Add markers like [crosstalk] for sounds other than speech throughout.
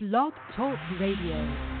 Blog Talk Radio.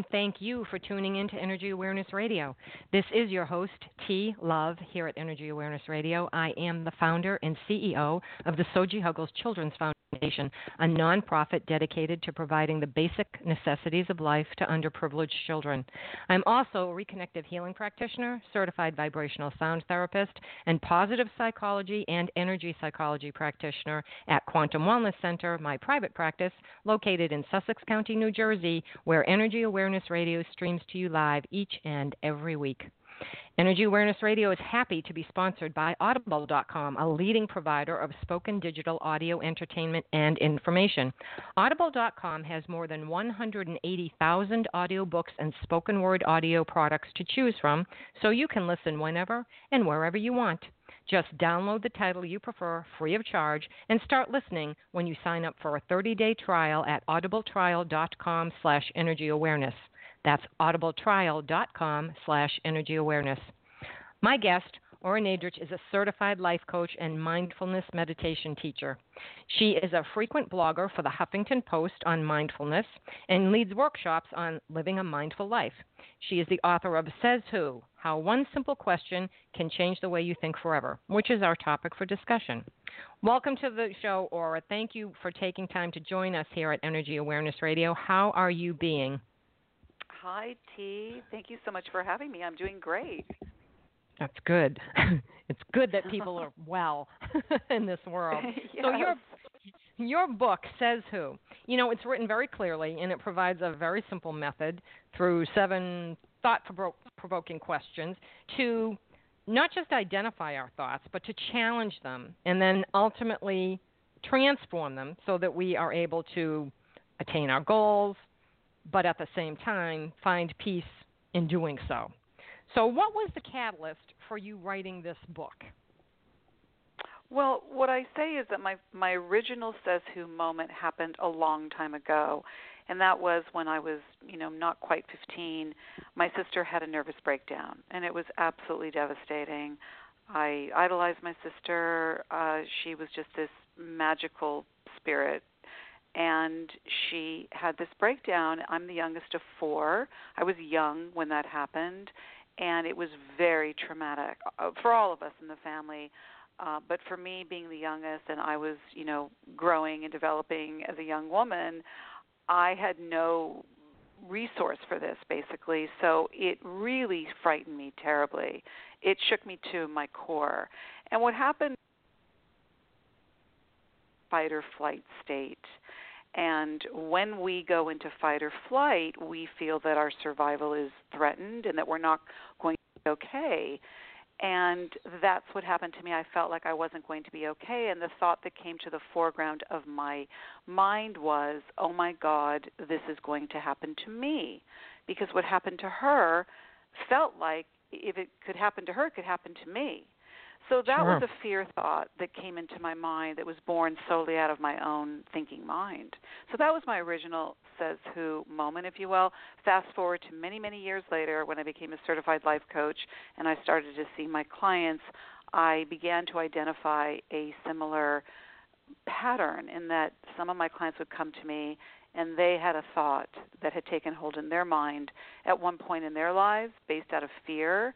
same thing thank you for tuning in to Energy Awareness Radio. This is your host, T Love, here at Energy Awareness Radio. I am the founder and CEO of the Soji Huggles Children's Foundation, a nonprofit dedicated to providing the basic necessities of life to underprivileged children. I'm also a reconnective healing practitioner, certified vibrational sound therapist, and positive psychology and energy psychology practitioner at Quantum Wellness Center, my private practice, located in Sussex County, New Jersey, where Energy Awareness Radio Radio streams to you live each and every week. Energy Awareness Radio is happy to be sponsored by Audible.com, a leading provider of spoken digital audio entertainment and information. Audible.com has more than 180,000 audiobooks and spoken word audio products to choose from, so you can listen whenever and wherever you want. Just download the title you prefer free of charge and start listening when you sign up for a 30-day trial at audibletrial.com/energyawareness. That's audibletrial.com slash energy awareness. My guest, Ora Nadrich, is a certified life coach and mindfulness meditation teacher. She is a frequent blogger for the Huffington Post on mindfulness and leads workshops on living a mindful life. She is the author of Says Who How One Simple Question Can Change the Way You Think Forever, which is our topic for discussion. Welcome to the show, Ora. Thank you for taking time to join us here at Energy Awareness Radio. How are you being? Hi, T. Thank you so much for having me. I'm doing great. That's good. [laughs] it's good that people [laughs] are well [laughs] in this world. yes. So your your book says who. You know, it's written very clearly and it provides a very simple method through seven thought provoking questions to not just identify our thoughts, but to challenge them and then ultimately transform them so that we are able to attain our goals, but at the same time find peace in doing so. So, what was the catalyst for you writing this book? Well, what I say is that my my original says who moment happened a long time ago, and that was when I was, you know, not quite 15. My sister had a nervous breakdown, and it was absolutely devastating. I idolized my sister. Uh she was just this magical spirit and she had this breakdown. I'm the youngest of four. I was young when that happened, and it was very traumatic uh, for all of us in the family. Uh, but for me, being the youngest, and I was, you know, growing and developing as a young woman, I had no resource for this basically. So it really frightened me terribly. It shook me to my core. And what happened fight or flight state. And when we go into fight or flight, we feel that our survival is threatened and that we're not going to be okay. And that's what happened to me. I felt like I wasn't going to be okay. And the thought that came to the foreground of my mind was, oh my God, this is going to happen to me. Because what happened to her felt like if it could happen to her, it could happen to me. So that sure. was a fear thought that came into my mind that was born solely out of my own thinking mind. So that was my original says who moment, if you will. Fast forward to many, many years later when I became a certified life coach and I started to see my clients, I began to identify a similar pattern in that some of my clients would come to me and they had a thought that had taken hold in their mind at one point in their lives based out of fear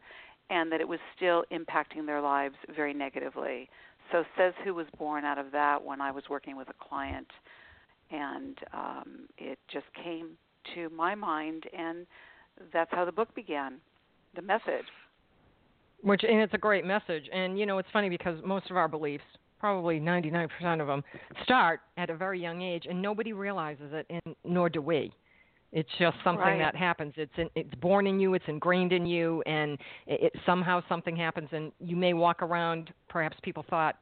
and that it was still impacting their lives very negatively. So says who was born out of that when I was working with a client, and um, it just came to my mind, and that's how the book began, the message. Which and it's a great message, and you know it's funny because most of our beliefs, probably 99% of them, start at a very young age, and nobody realizes it, and nor do we. It's just something right. that happens. It's in, it's born in you. It's ingrained in you, and it, it somehow something happens, and you may walk around. Perhaps people thought,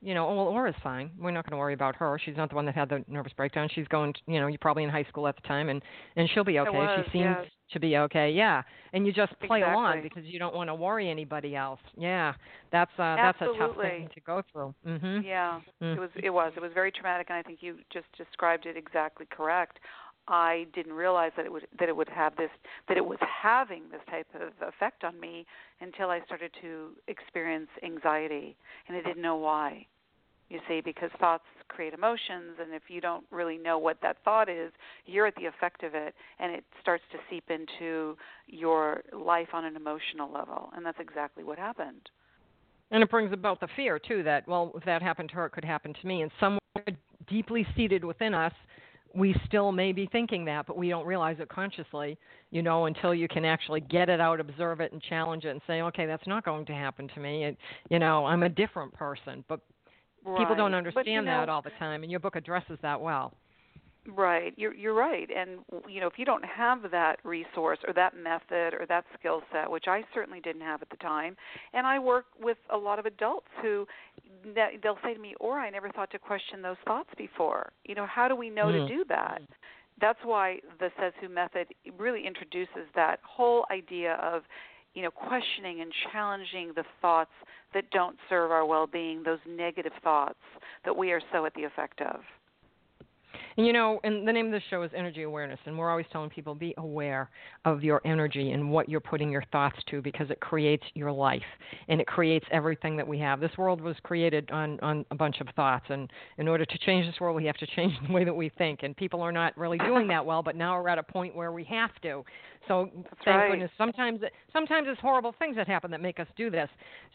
you know, oh well, Ora's fine. We're not going to worry about her. She's not the one that had the nervous breakdown. She's going, to, you know, you're probably in high school at the time, and and she'll be okay. Was, she seems yes. to be okay. Yeah, and you just play exactly. along because you don't want to worry anybody else. Yeah, that's uh, that's a tough thing to go through. Mhm. Yeah, Mm. it was. It was. It was very traumatic, and I think you just described it exactly correct. I didn't realize that it would that it would have this that it was having this type of effect on me until I started to experience anxiety, and I didn't know why. You see, because thoughts create emotions, and if you don't really know what that thought is, you're at the effect of it, and it starts to seep into your life on an emotional level, and that's exactly what happened. And it brings about the fear too that well, if that happened to her, it could happen to me. And somewhere deeply seated within us, we still may be thinking that, but we don't realize it consciously, you know, until you can actually get it out, observe it, and challenge it, and say, okay, that's not going to happen to me. It, you know, I'm a different person. But people don't understand But, you know, that all the time, and your book addresses that well. Right, you're you're right, and you know if you don't have that resource or that method or that skill set, which I certainly didn't have at the time, and I work with a lot of adults who they'll say to me, "Or I never thought to question those thoughts before." You know, how do we know Mm. to do that? That's why the Says Who method really introduces that whole idea of you know questioning and challenging the thoughts that don't serve our well-being, those negative thoughts that we are so at the effect of. And you know, and the name of the show is Energy Awareness, and we're always telling people be aware of your energy and what you're putting your thoughts to because it creates your life and it creates everything that we have. This world was created on on a bunch of thoughts, and in order to change this world, we have to [laughs] change the way that we think. And people are not really doing that well, but now we're at a point where we have to. So That's thank right. goodness. Sometimes sometimes it's horrible things that happen that make us do this.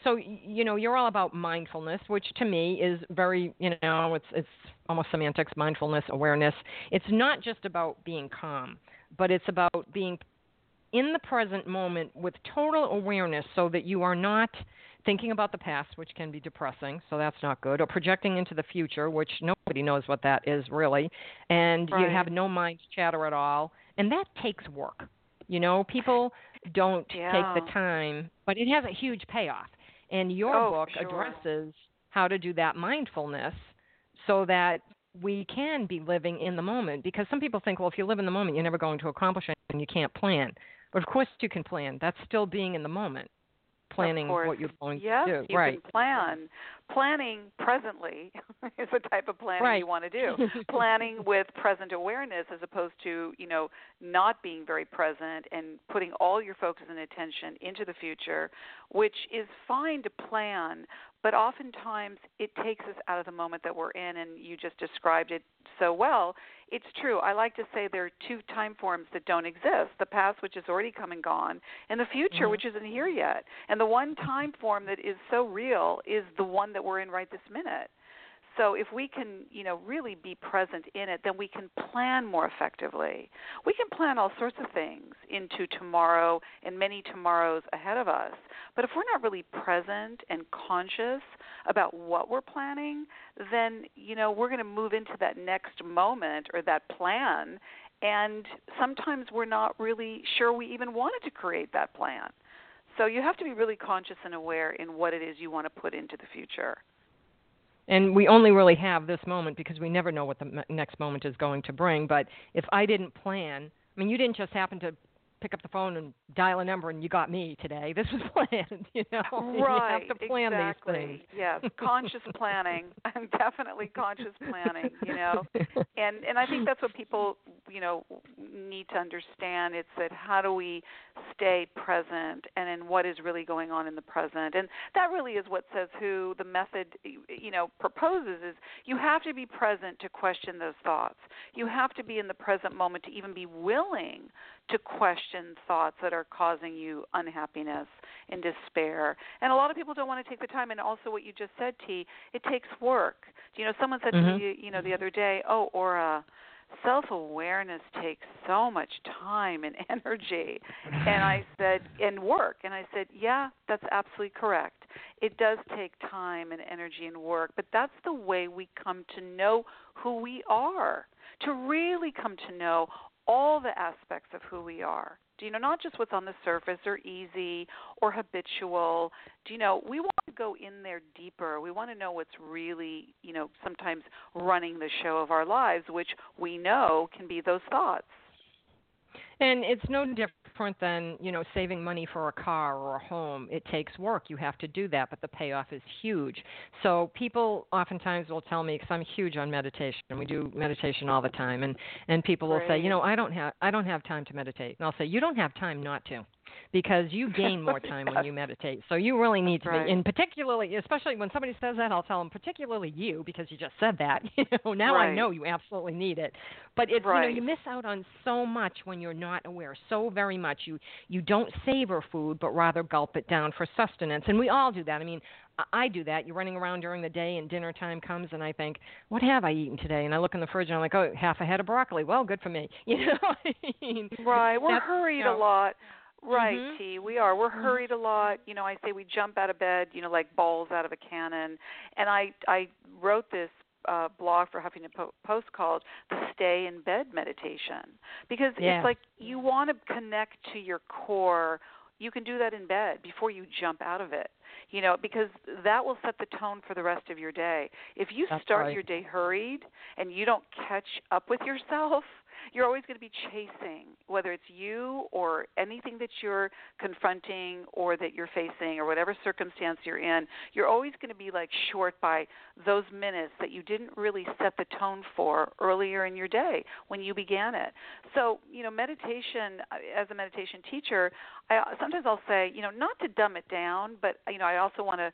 So you know, you're all about mindfulness, which to me is very you know it's it's almost semantics, mindfulness, awareness. It's not just about being calm, but it's about being in the present moment with total awareness so that you are not thinking about the past, which can be depressing, so that's not good, or projecting into the future, which nobody knows what that is really, and you have no mind chatter at all, and that takes work. You know, people don't Yeah. take the time, but it has a huge payoff. And your Oh, book sure. addresses how to do that mindfulness so that we can be living in the moment because some people think well if you live in the moment you're never going to accomplish anything you can't plan but of course you can plan that's still being in the moment planning what you're going yes, to do you right can plan. Planning presently [laughs] is the type of planning Right. you want to do. [laughs] planning with present awareness as opposed to, you know, not being very present and putting all your focus and attention into the future, which is fine to plan, but oftentimes it takes us out of the moment that we're in and you just described it so well. It's true. I like to say there are two time forms that don't exist the past, which has already come and gone, and the future, Mhm. which isn't here yet. And the one time form that is so real is the one that we're in right this minute. So if we can, you know, really be present in it, then we can plan more effectively. We can plan all sorts of things into tomorrow and many tomorrows ahead of us. But if we're not really present and conscious about what we're planning, then, you know, we're going to move into that next moment or that plan and sometimes we're not really sure we even wanted to create that plan. So you have to be really conscious and aware in what it is you want to put into the future. And we only really have this moment because we never know what the next moment is going to bring. But if i didn't plan i mean you didn't just happen to pick up the phone and dial a number and you got me today [laughs] this was planned you know right. [laughs] you have to plan exactly. these things Yes, conscious planning. [laughs] Definitely conscious planning, you know. And and I think that's what people, you know, need to understand. It's that how do we stay present and in what is really going on in the present. And that really is what says who the method you know proposes is you have to be present to question those thoughts. You have to be in the present moment to even be willing to question thoughts that are causing you unhappiness and despair. And a lot of people don't want to take the time. And also, what you just said, T, it takes work. You know, someone said Mhm. to me, you know, the other day, oh, Ora, self awareness takes so much time and [laughs] energy. And I said, and work. And I said, yeah, that's absolutely correct. It does take time and energy and work, but that's the way we come to know who we are, to really come to know all the aspects of who we are. Do you know not just what's on the surface or easy or habitual? Do you know we want to go in there deeper. We want to know what's really, you know, sometimes running the show of our lives, which we know can be those thoughts. And it's no different than, you know, saving money for a car or a home. It takes work. You have to do that, but the payoff is huge. So people oftentimes will tell me because I'm huge on meditation. And we do meditation all the time and and people will say, "You know, I don't have I don't have time to meditate." And I'll say, "You don't have time not to." Because you gain more [laughs] time when you meditate. So you really need to Right. be and particularly especially when somebody says that, I'll tell them particularly you because you just said that. [laughs] You know, now I know you absolutely need it. But it's you know, you miss out on so much when you're not aware. So very much. You you don't savor food, but rather gulp it down for sustenance. And we all do that. I mean, I- I do that. You're running around during the day, and dinner time comes, and I think, what have I eaten today? And I look in the fridge, and I'm like, oh, half a head of broccoli. Well, good for me. [laughs] You know, what I mean, Right. We're hurried you know. a lot. Right, Mhm. T. We are. We're Mhm. hurried a lot. You know, I say we jump out of bed, you know, like balls out of a cannon. And I I wrote this uh blog for Huffington Post called the Stay in Bed Meditation because Yeah. it's like you want to connect to your core. You can do that in bed before you jump out of it. You know, because that will set the tone for the rest of your day. If you That's start right. your day hurried and you don't catch up with yourself, you're always going to be chasing whether it's you or anything that you're confronting or that you're facing or whatever circumstance you're in you're always going to be like short by those minutes that you didn't really set the tone for earlier in your day when you began it. So you know meditation uh, as a meditation teacher i sometimes i'll say you know not to dumb it down but you know i also want to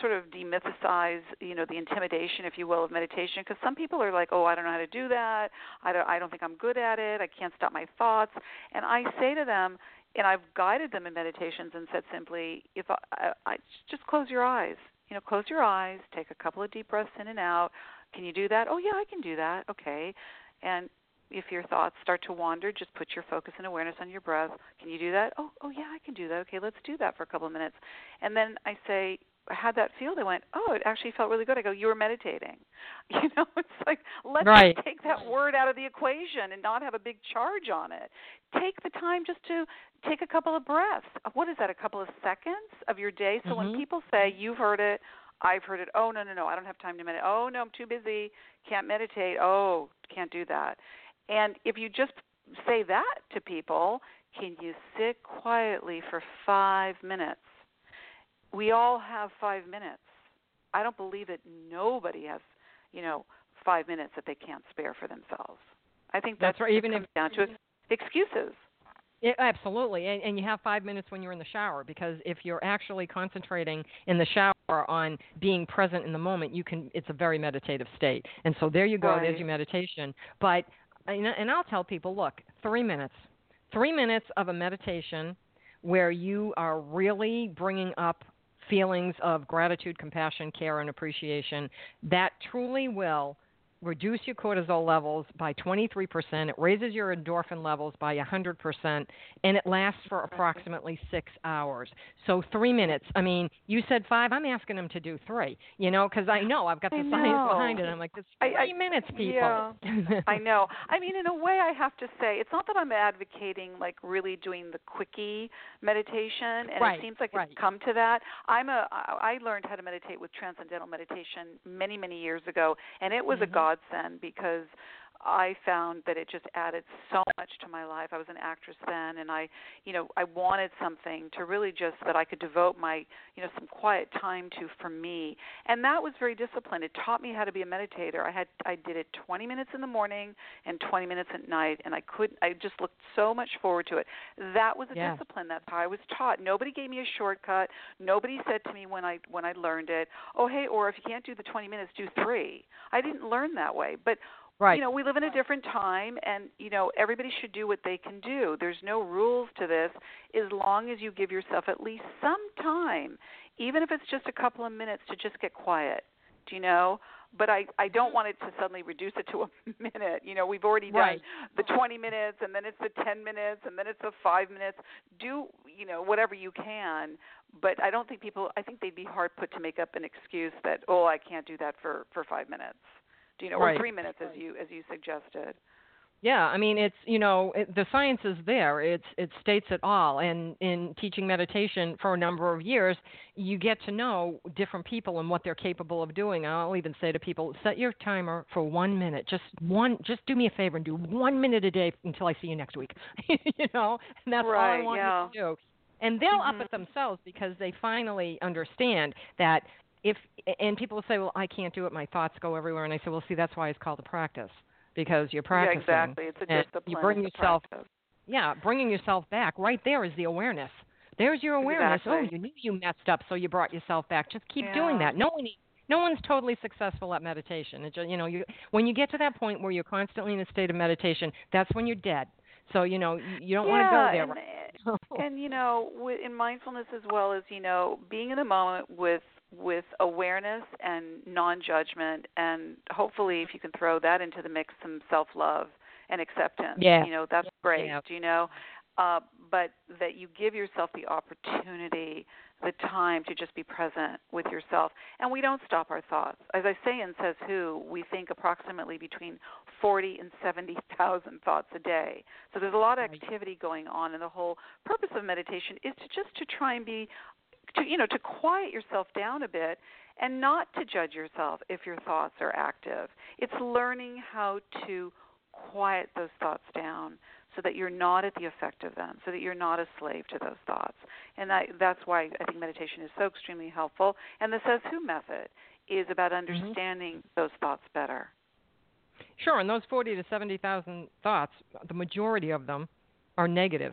sort of demythicize you know the intimidation if you will of meditation because some people are like oh i don't know how to do that i don't i don't think i'm good at it i can't stop my thoughts and i say to them and i've guided them in meditations and said simply if i, I, I just close your eyes you know close your eyes take a couple of deep breaths in and out can you do that oh yeah i can do that okay and if your thoughts start to wander, just put your focus and awareness on your breath. Can you do that? Oh, oh yeah, I can do that. Okay, let's do that for a couple of minutes. And then I say, had that feel, they went, "Oh, it actually felt really good." I go, "You were meditating." [laughs] You know, it's like let's right. take that word out of the equation and not have a big charge on it. Take the time just to take a couple of breaths. What is that? A couple of seconds of your day. So mm-hmm. when people say, "You've heard it," I've heard it. Oh no no no! I don't have time to meditate. Oh no, I'm too busy. Can't meditate. Oh, can't do that. And if you just say that to people, can you sit quietly for five minutes? We all have five minutes. I don't believe that nobody has, you know, five minutes that they can't spare for themselves. I think that's, that's right. Even if down to excuses. Yeah, absolutely, and, and you have five minutes when you're in the shower because if you're actually concentrating in the shower on being present in the moment, you can. It's a very meditative state, and so there you go. Right. There's your meditation. But and I'll tell people, look, three minutes, three minutes of a meditation where you are really bringing up feelings of gratitude, compassion, care, and appreciation, that truly will reduce your cortisol levels by 23%. It raises your endorphin levels by 100%, and it lasts for approximately six hours. So three minutes. I mean, you said five. I'm asking them to do three. You know, because I know I've got the science behind it. I'm like, it's three I, I, minutes, people. Yeah, I [laughs] know. I mean, in a way, I have to say, it's not that I'm advocating like really doing the quickie meditation, and right, it seems like right. it's come to that. I'm a. I learned how to meditate with transcendental meditation many, many years ago, and it was mm-hmm. a godsend because I found that it just added so much to my life. I was an actress then and I, you know, I wanted something to really just that I could devote my, you know, some quiet time to for me. And that was very disciplined. It taught me how to be a meditator. I had I did it 20 minutes in the morning and 20 minutes at night and I could I just looked so much forward to it. That was a yeah. discipline. That's how I was taught. Nobody gave me a shortcut. Nobody said to me when I when I learned it, "Oh, hey, or if you can't do the 20 minutes, do 3." I didn't learn that way. But Right. You know, we live in a different time and you know, everybody should do what they can do. There's no rules to this as long as you give yourself at least some time, even if it's just a couple of minutes to just get quiet. Do you know? But I I don't want it to suddenly reduce it to a [laughs] minute. You know, we've already done right. the 20 minutes and then it's the 10 minutes and then it's the 5 minutes. Do, you know, whatever you can, but I don't think people I think they'd be hard put to make up an excuse that oh, I can't do that for for 5 minutes you know, right. or three minutes as you as you suggested. Yeah, I mean it's you know it, the science is there. It's it states it all. And in teaching meditation for a number of years, you get to know different people and what they're capable of doing. I'll even say to people, set your timer for one minute. Just one. Just do me a favor and do one minute a day until I see you next week. [laughs] you know, and that's right, all I want yeah. you to do. And they'll mm-hmm. up it themselves because they finally understand that if and people will say, well, I can't do it. My thoughts go everywhere. And I say, well, see, that's why it's called a practice because you're practicing. Yeah, exactly. It's a discipline. You bring yourself. Practice. Yeah, bringing yourself back. Right there is the awareness. There's your awareness. Oh, exactly. Oh, you knew you messed up, so you brought yourself back. Just keep yeah. doing that. No one. No one's totally successful at meditation. It just, you know, you when you get to that point where you're constantly in a state of meditation, that's when you're dead. So you know you don't yeah, want to go there. And, right? [laughs] and you know, in mindfulness as well as you know, being in the moment with with awareness and non-judgment and hopefully if you can throw that into the mix some self-love and acceptance. Yeah. you know that's great yeah. you know? Uh, but that you give yourself the opportunity the time to just be present with yourself. And we don't stop our thoughts. As i say in says who we think approximately between 40 and 70,000 thoughts a day. So there's a lot of activity going on and the whole purpose of meditation is to just to try and be to you know to quiet yourself down a bit and not to judge yourself if your thoughts are active it's learning how to quiet those thoughts down so that you're not at the effect of them, so that you're not a slave to those thoughts. And that, that's why I think meditation is so extremely helpful. And the Says Who method is about mm-hmm. understanding mm-hmm. those thoughts better. Sure, and those 40 to 70,000 thoughts, the majority of them are negative.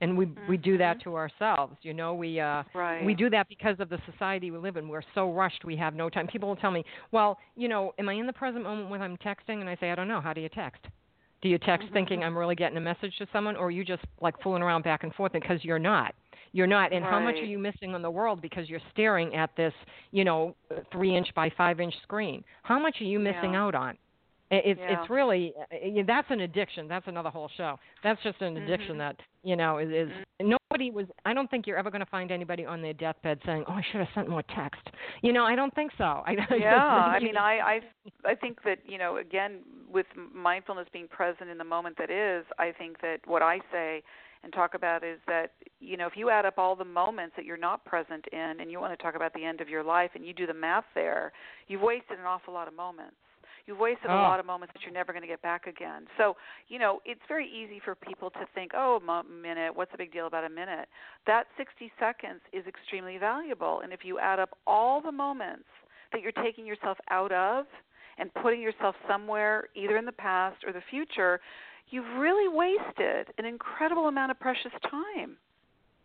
And we mm-hmm. we do that mm-hmm. to ourselves, you know. We uh, right. we do that because of the society we live in. We're so rushed, we have no time. People will tell me, "Well, you know, am I in the present moment when I'm texting?" And I say, "I don't know. How do you text?" Do you text mm-hmm. thinking I'm really getting a message to someone, or are you just like fooling around back and forth because you're not? You're not. And right. how much are you missing on the world because you're staring at this, you know, three inch by five inch screen? How much are you missing yeah. out on? It's yeah. it's really that's an addiction. That's another whole show. That's just an addiction mm-hmm. that you know is, is mm-hmm. nobody was. I don't think you're ever going to find anybody on their deathbed saying, "Oh, I should have sent more text." You know, I don't think so. I, [laughs] yeah, I mean, I I I think that you know, again, with mindfulness being present in the moment that is, I think that what I say and talk about is that you know if you add up all the moments that you're not present in and you want to talk about the end of your life and you do the math there you've wasted an awful lot of moments You've wasted oh. a lot of moments that you're never going to get back again. So, you know, it's very easy for people to think, oh, a minute, what's the big deal about a minute? That 60 seconds is extremely valuable. And if you add up all the moments that you're taking yourself out of and putting yourself somewhere, either in the past or the future, you've really wasted an incredible amount of precious time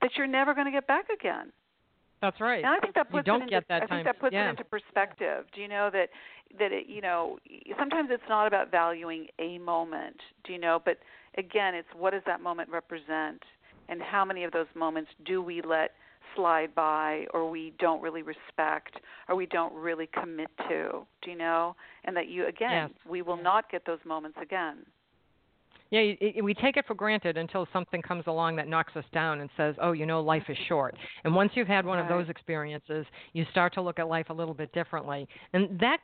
that you're never going to get back again. That's right. And I think that puts you don't it get into, that I think that puts yeah. it into perspective. Do you know that that it, you know sometimes it's not about valuing a moment. Do you know? But again, it's what does that moment represent, and how many of those moments do we let slide by, or we don't really respect, or we don't really commit to. Do you know? And that you again, yes. we will not get those moments again. Yeah, it, we take it for granted until something comes along that knocks us down and says, "Oh, you know, life is short." And once you've had one right. of those experiences, you start to look at life a little bit differently. And that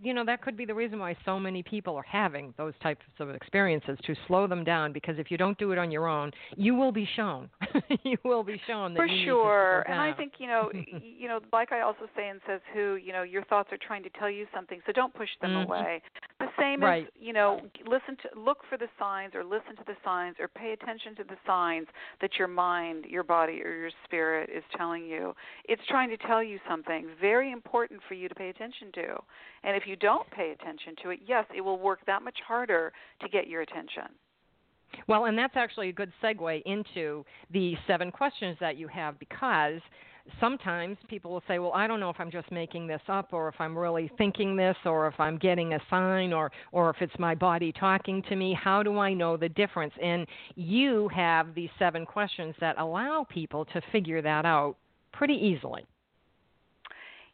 you know that could be the reason why so many people are having those types of experiences to slow them down because if you don't do it on your own you will be shown. [laughs] You will be shown that for sure. And i think you know [laughs] you know like i also say in says who you know your thoughts are trying to tell you something so don't push them mm-hmm. away. The same right. as you know listen to look for the signs or listen to the signs or pay attention to the signs that your mind your body or your spirit is telling you. It's trying to tell you something very important for you to pay attention to and if you don't pay attention to it, yes, it will work that much harder to get your attention. Well, and that's actually a good segue into the seven questions that you have because sometimes people will say, Well, I don't know if I'm just making this up or if I'm really thinking this or if I'm getting a sign or, or if it's my body talking to me. How do I know the difference? And you have these seven questions that allow people to figure that out pretty easily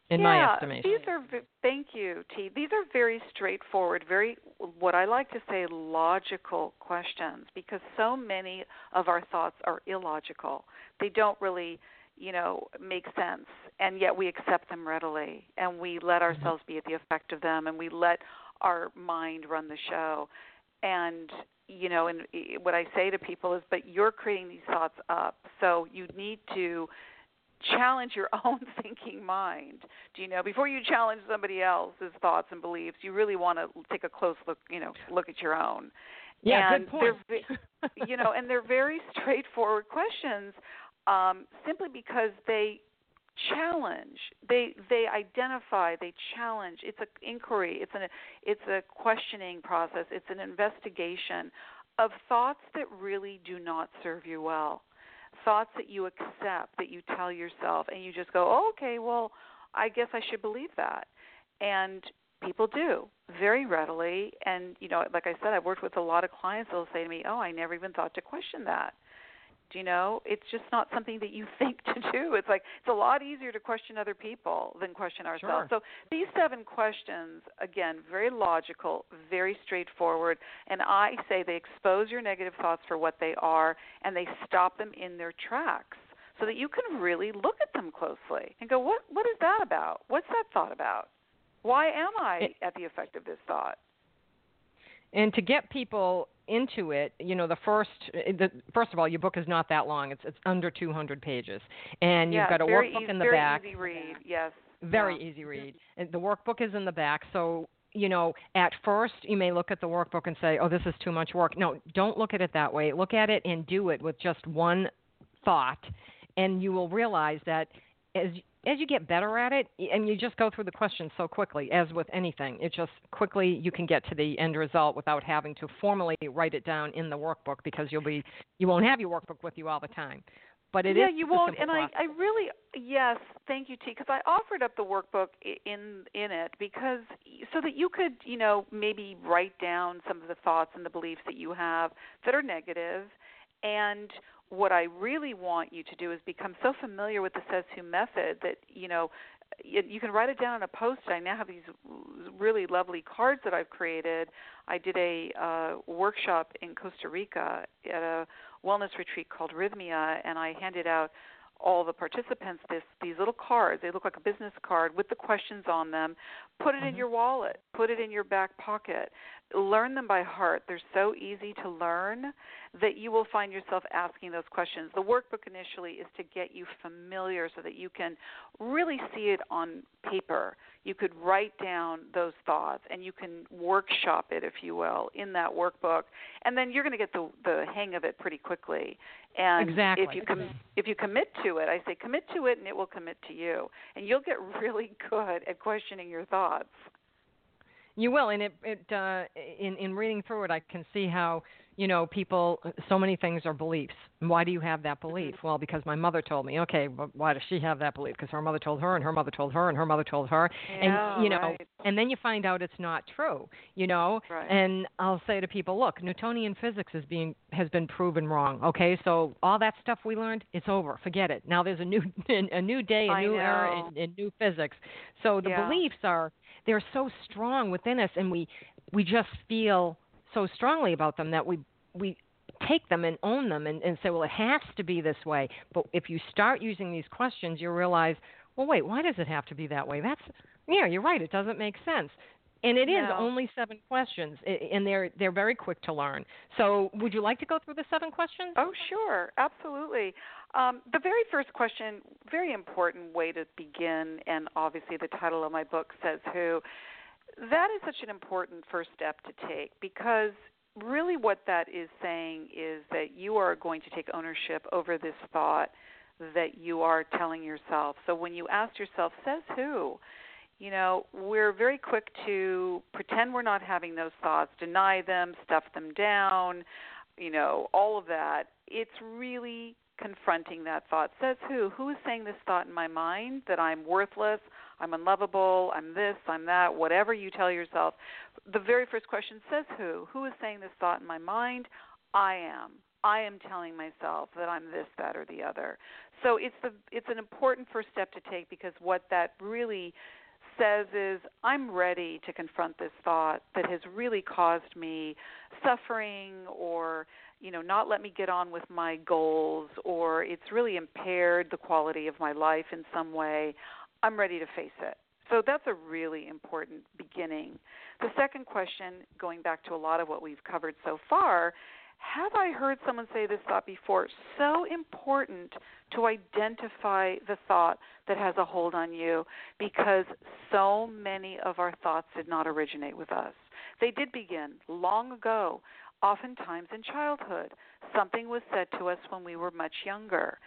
in yeah, my estimation. These are thank you, T. These are very straightforward, very what I like to say logical questions because so many of our thoughts are illogical. They don't really, you know, make sense and yet we accept them readily and we let mm-hmm. ourselves be at the effect of them and we let our mind run the show. And you know, and what I say to people is, but you're creating these thoughts up, so you need to challenge your [laughs] own thinking mind. Do you know before you challenge somebody else's thoughts and beliefs, you really want to take a close look, you know, look at your own. Yeah, and good point. They're, [laughs] you know, and they're very straightforward questions, um, simply because they challenge. They they identify. They challenge. It's an inquiry. It's an it's a questioning process. It's an investigation of thoughts that really do not serve you well thoughts that you accept that you tell yourself and you just go oh, okay well i guess i should believe that. And people do very readily. And you know like i said i've worked with a lot of clients they'll say to me oh i never even thought to question that you know? It's just not something that you [laughs] think to do. It's like it's a lot easier to question other people than question ourselves. Sure. so these seven questions again very logical very straightforward and i say they expose your negative thoughts for what they are and they stop them in their tracks so that you can really look at them closely and go what what is that about? What's that thought about? Why am i at the effect of this thought and to get people into it, you know, the first, eh, the, first of all, your book is not that long. It's it's under 200 pages, and you've got a workbook easy, in the very back. Easy read, yes. Very yeah. easy read. And the workbook is in the back, so you know, at first you may look at the workbook and say, "Oh, this is too much work." No, don't look at it that way. Look at it and do it with just one thought, and you will realize that as as you get better at it, and you just go through the questions so quickly, as with anything, it just quickly you can get to the end result without having to formally write it down in the workbook because you'll be you won't have your workbook with you all the time. But it yeah, you won't. And I. I really, yes, thank you, T, because I offered up the workbook in in it because so that you could, you know, maybe write down some of the thoughts and the beliefs that you have that are negative, and what I really want you to do is become so familiar with the Says Who method that you know you, can write it down on a post. I now have these really lovely cards that I've created. I did a uh, workshop in Costa Rica at a wellness retreat called Rhythmia, and I handed out all the participants this these little cards. They look like a business card with the questions on them. Put it in Mhm. your wallet. Put it in your back pocket. Learn them by heart. They're so easy to learn that you will find yourself asking those questions. The workbook initially is to get you familiar so that you can really see it on paper. You could write down those thoughts and you can workshop it, if you will, in that workbook, and then you're going to get the the hang of it pretty quickly. And Exactly. if you com- if you commit to it, I say commit to it, and it will commit to you, and you'll get [laughs] really good at questioning your thoughts. You will, and it, it uh, in in reading through it, I can see how you know people. So many things are beliefs. Why do you have that mm-hmm. belief? Well, because my mother told me. Okay, but why does she have that belief? Because her mother told her, and her mother told her, and her mother told her, Yeah, and you know, right. and then you find out it's not true. You know, Right. and I'll say to people, look, Newtonian physics is being has been proven wrong. Okay, so all that stuff we learned, it's over. Forget it. Now there's a new [laughs] a new day, a I new era, know. and, and new physics. So the Yeah. beliefs are they're so strong within us, and we we just feel so strongly about them that we we take them and own them and, and say, well, it has to be this way. But if you start using these questions, you realize, well, wait, why does it have to be that way? That's yeah, you're right. It doesn't make sense. And it is No. only seven questions, and they're they're very quick to learn. So, would you like to go through the seven questions? Oh, sure, absolutely. Um, the very first question, very important way to begin, and obviously the title of my book says who. That is such an important first step to take because really what that is saying is that you are going to take ownership over this thought that you are telling yourself. So when you ask yourself, says who? You know, we're very quick to pretend we're not having those thoughts, deny them, stuff them down, you know, all of that. It's really confronting that thought. Says who? Who is saying this thought in my mind that I'm worthless, I'm unlovable, I'm this, I'm that, whatever you tell yourself. The very first question says who? Who is saying this thought in my mind? I am. I am telling myself that I'm this, that, or the other. So it's the it's an important first step to take because what that really says is I'm ready to confront this thought that has really caused me suffering or you know not let me get on with my goals or it's really impaired the quality of my life in some way. I'm ready to face it. So that's a really important beginning. The second question, going back to a lot of what we've covered so far, have I heard someone say this thought before? So important to identify the thought that has a hold on you because so many of our thoughts did not originate with us. They did begin long ago, oftentimes in childhood. Something was said to us when we were much younger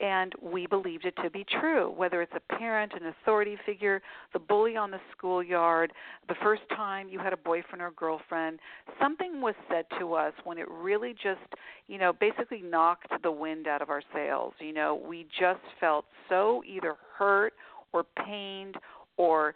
and we believed it to be true, whether it's a parent, an authority figure, the bully on the schoolyard, the first time you had a boyfriend or girlfriend. Something was said to us when it really just, you know, basically knocked the wind out of our sails. You know, we just felt so either hurt or pained or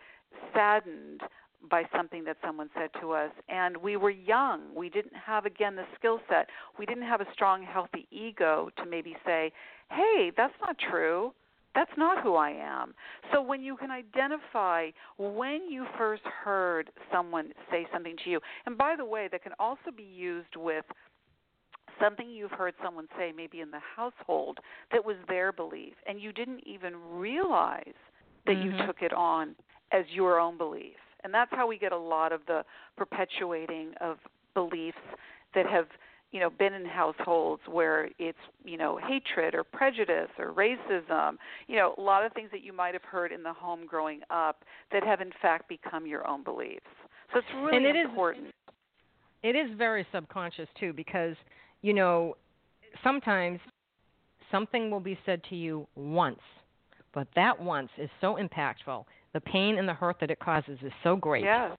saddened by something that someone said to us. And we were young. We didn't have again the skill set. We didn't have a strong healthy ego to maybe say hey that's not true. That's not who i am. So when you can identify when you first heard someone say something to you and by the way that can also be used with something you've heard someone say maybe in the household that was their belief and you didn't even realize that Mhm. you took it on as your own belief and that's how we get a lot of the perpetuating of beliefs that have you know been in households where it's you know hatred or prejudice or racism you know a lot of things that you might have heard in the home growing up that have in fact become your own beliefs So it's really and it important. Is, it is very subconscious too, because you know sometimes something will be said to you once, but that once is so impactful. The pain and the hurt that it causes is so great. Yes.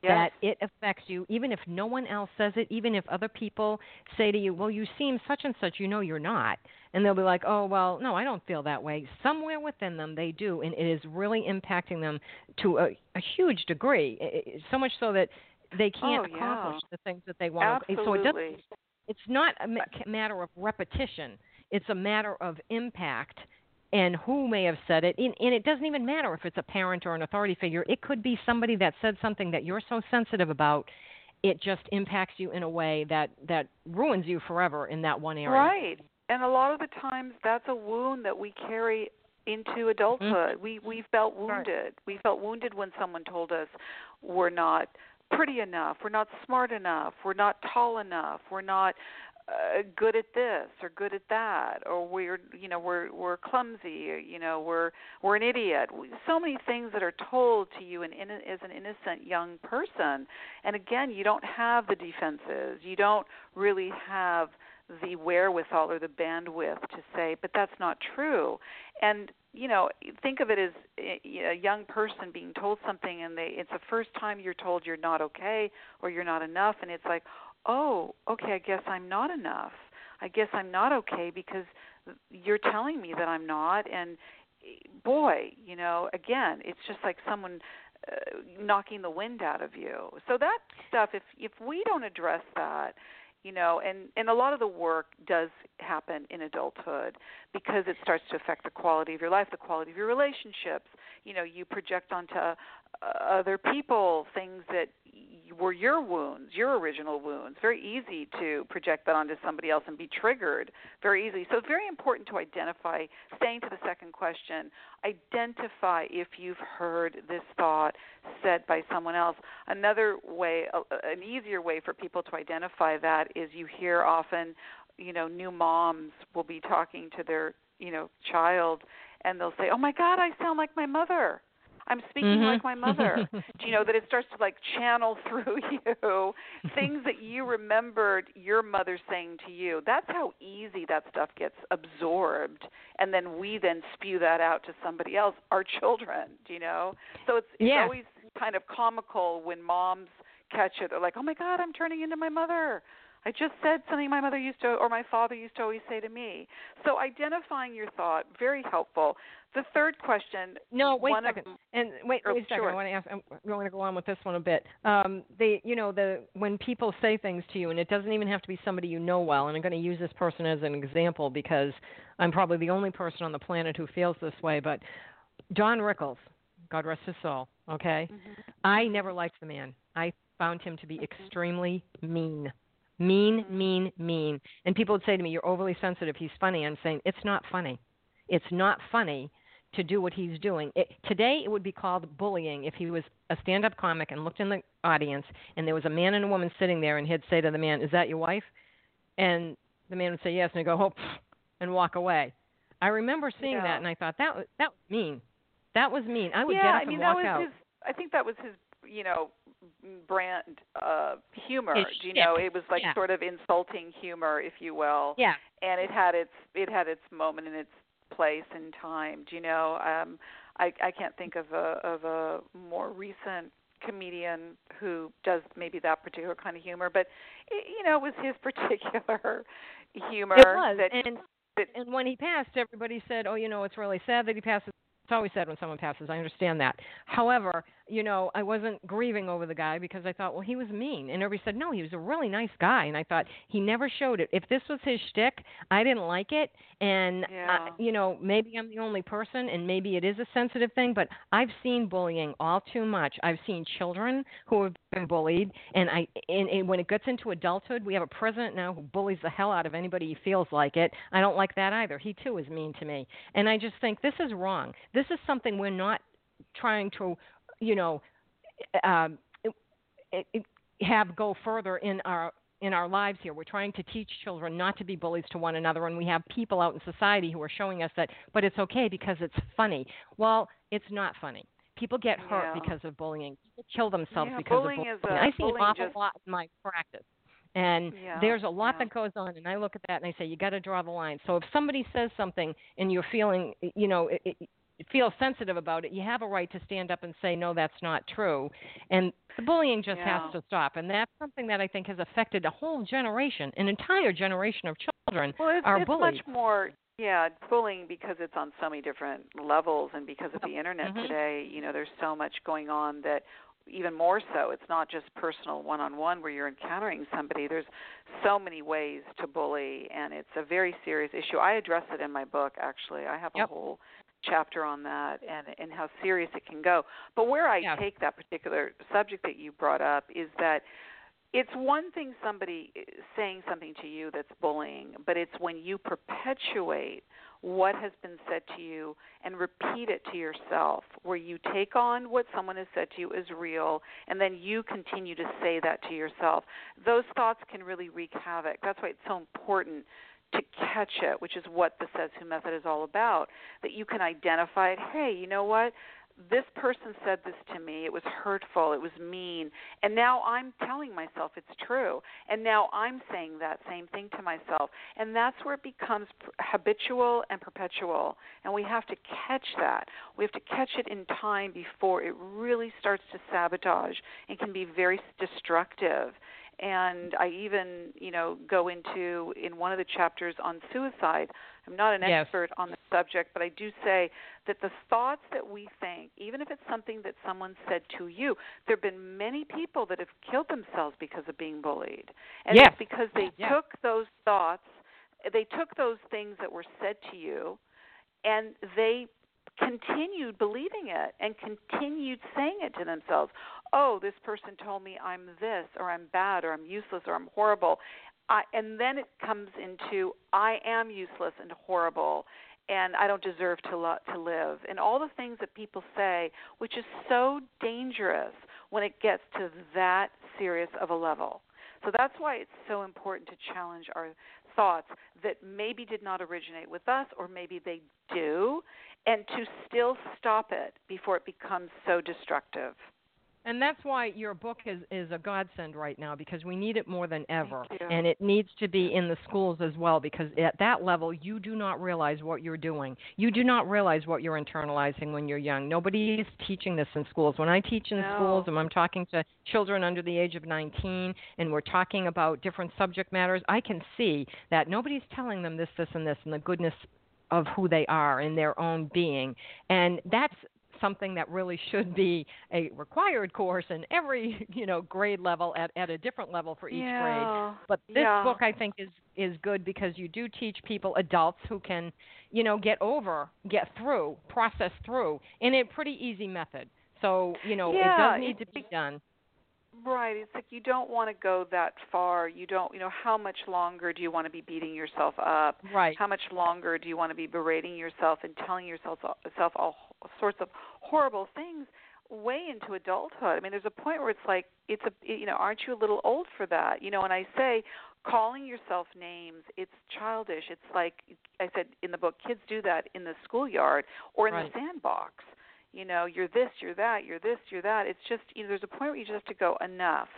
Yes. that it affects you, even if no one else says it, even if other people say to you, Well, you seem such and such, you know you're not. And they'll be like, Oh, well, no, I don't feel that way. Somewhere within them, they do, and it is really impacting them to a, a huge degree, so much so that they oh, can't oh, yeah. accomplish the things that they want. Absolutely. So it doesn't, it's not a matter of repetition, it's a matter of impact and who may have said it. And, and, it doesn't even matter if it's a parent or an authority figure. It could be somebody that said something that you're so sensitive about, it just impacts you in a way that that ruins you forever in that one area. Right. And a lot of the times, that's a wound that we carry into adulthood. Mm-hmm. We we felt wounded. Right. We felt wounded when someone told us we're not pretty enough, we're not smart enough, we're not tall enough, we're not uh, good at this or good at that or we're you know we're we're clumsy or, you know we're we're an idiot. So many things that are told to you in, in, as an innocent young person. And again you don't have the defenses. You don't really have the wherewithal or the bandwidth to say but that's not true. And you know think of it as a young person being told something and they it's the first time you're told you're not okay or you're not enough. And it's like oh, okay, I guess I'm not enough. I guess I'm not okay because you're telling me that I'm not. And boy, you know, again, it's just like someone uh, knocking the wind out of you. So that stuff, if if we don't address that, you know, and and a lot of the work does happen in adulthood because it starts to affect the quality of your life, the quality of your relationships. You know, you project onto other people things that were your wounds, your original wounds. Very easy to project that onto somebody else and be triggered very easily. So it's very important to identify, staying to the second question, identify if you've heard this thought said by someone else. Another way, an easier way for people to identify that is you hear often, you know, new moms will be talking to their, you know, child and they'll say, "Oh my god, I sound like my mother." I'm speaking mm-hmm. like my mother. Do you know that it starts to like channel [laughs] through you things that you remembered your mother saying to you. That's how easy that stuff gets absorbed, and then we then spew that out to somebody else, our children. Do you know? So it's it's yeah. always kind of comical when moms catch it. They're like, "Oh my God, I'm turning into my mother." I just said something my mother used to or my father used to always say to me. So identifying your thought very helpful. The third question. No, wait a second. and wait, oh, wait a second. Sure. I want to ask. I'm going to go on with this one a bit. Um, the, you know, the when people say things to you, and it doesn't even have to be somebody you know well. And I'm going to use this person as an example because I'm probably the only person on the planet who feels this way. But Don Rickles, God rest his soul. Okay, mm-hmm. I never liked the man. I found him to be extremely mean. Mean, mean, mean. And people would say to me, You're overly sensitive. He's funny. I'm saying, It's not funny. It's not funny to do what he's doing. It, today, it would be called bullying if he was a stand up comic and looked in the audience and there was a man and a woman sitting there and he'd say to the man, Is that your wife? And the man would say, Yes. And he'd go, Oh, and walk away. I remember seeing yeah. that and I thought, That, was that was mean. That was mean. I would yeah, get up I mean, and that walk was out. His, I think that was his, you know, brand uh humor do you know it was like Yeah. sort of insulting humor if you will Yeah. and it had its it had its moment and its place and time do you know um i i can't think of a of a more recent comedian who does maybe that particular kind of humor but it, you know it was his [laughs] particular humor It was. that and and when he passed, everybody said, "Oh, you know, it's really sad that he passes." It's always sad when someone passes. I understand that. However, you know, I wasn't grieving over the guy because I thought, well, he was mean, and everybody said, no, he was a really nice guy, and I thought he never showed it. If this was his shtick, I didn't like it, and Yeah. uh, you know, maybe I'm the only person, and maybe it is a sensitive thing, but I've seen bullying all too much. I've seen children who have been bullied, and I, and, and when it gets into adulthood, we have a president now who bullies the hell out of anybody he feels like it. I don't like that either. He too is mean to me, and I just think this is wrong. This is something we're not trying to you know, um, it, it, have go further in our in our lives here. We're trying to teach children not to be bullies to one another, and we have people out in society who are showing us that, but it's okay because it's funny. Well, it's not funny People get hurt Yeah. because of bullying. People kill themselves Yeah, because bullying of bullying. a- I see an awful just- lot in my practice. And Yeah, there's a lot that goes on, and I look at that and I say, you got to draw the line. So if somebody says something and you're feeling, you know, it, it, feel sensitive about it, you have a right to stand up and say, no, that's not true. And the bullying just Yeah. has to stop. And that's something that I think has affected a whole generation, an entire generation of children Well, it's, are it's bullied. much more. Yeah, bullying because it's on so many different levels, and because of the internet Mhm. today, you know, there's so much going on that even more so. It's not just personal one-on-one where you're encountering somebody. There's so many ways to bully, and it's a very serious issue. I address it in my book. Actually, I have a whole chapter on that and and how serious it can go. But where I Yeah. take that particular subject that you brought up is that it's one thing somebody eh, saying something to you that's bullying, but it's when you perpetuate what has been said to you and repeat it to yourself, where you take on what someone has said to you as real and then you continue to say that to yourself. Those thoughts can really wreak havoc. That's why it's so important to catch it, which is what the Says Who method is all about, that you can identify it. Hey, you know what? This person said this to me. It was hurtful. It was mean. And now I'm telling myself it's true. And now I'm saying that same thing to myself. And that's where it becomes habitual and perpetual. And we have to catch that. We have to catch it in time before it really starts to sabotage and can be very destructive and I even, you know, go into in one of the chapters on suicide. I'm not an Yes. expert on the subject, but I do say that the thoughts that we think, even if it's something that someone said to you, there have been many people that have killed themselves because of being bullied. And Yes. it's because they Yes. took those thoughts, they took those things that were said to you and they continued believing it and continued saying it to themselves. Oh, this person told me I'm this or I'm bad or I'm useless or I'm horrible. I, and then it comes into I am useless and horrible and I don't deserve to lo- to live and all the things that people say which is so dangerous when it gets to that serious of a level. So that's why it's so important to challenge our thoughts that maybe did not originate with us or maybe they do and to still stop it before it becomes so destructive. And that's why your book is is a godsend right now because we need it more than ever, and it needs to be in the schools as well because at that level you do not realize what you're doing. You do not realize what you're internalizing when you're young. Nobody is teaching this in schools. When I teach in No. schools and I'm talking to children under the age of 19 and we're talking about different subject matters, I can see that nobody's telling them this, this, and this, and the goodness of who they are in their own being, and that's something that really should be a required course in every [laughs] you know grade level at, at a different level for each grade. But this Yeah. book i think is is good because you do teach people adults who can you know get over get through process through in a pretty easy method. So you know it Yeah, does need to be done Right. It's like you don't want to go that far. You don't, you know, how much longer do you want to be beating yourself up? right How much longer do you want to be berating yourself and telling yourself self all sorts of horrible things way into adulthood? I mean, there's a point where it's like it's a you know, aren't you a little old for that? You know, and I say calling yourself names, it's childish. It's like I said in the book, kids do that in the schoolyard or in Right. the sandbox. You know, you're this, you're that, you're this, you're that. It's just you know, there's a point where you just have to go enough.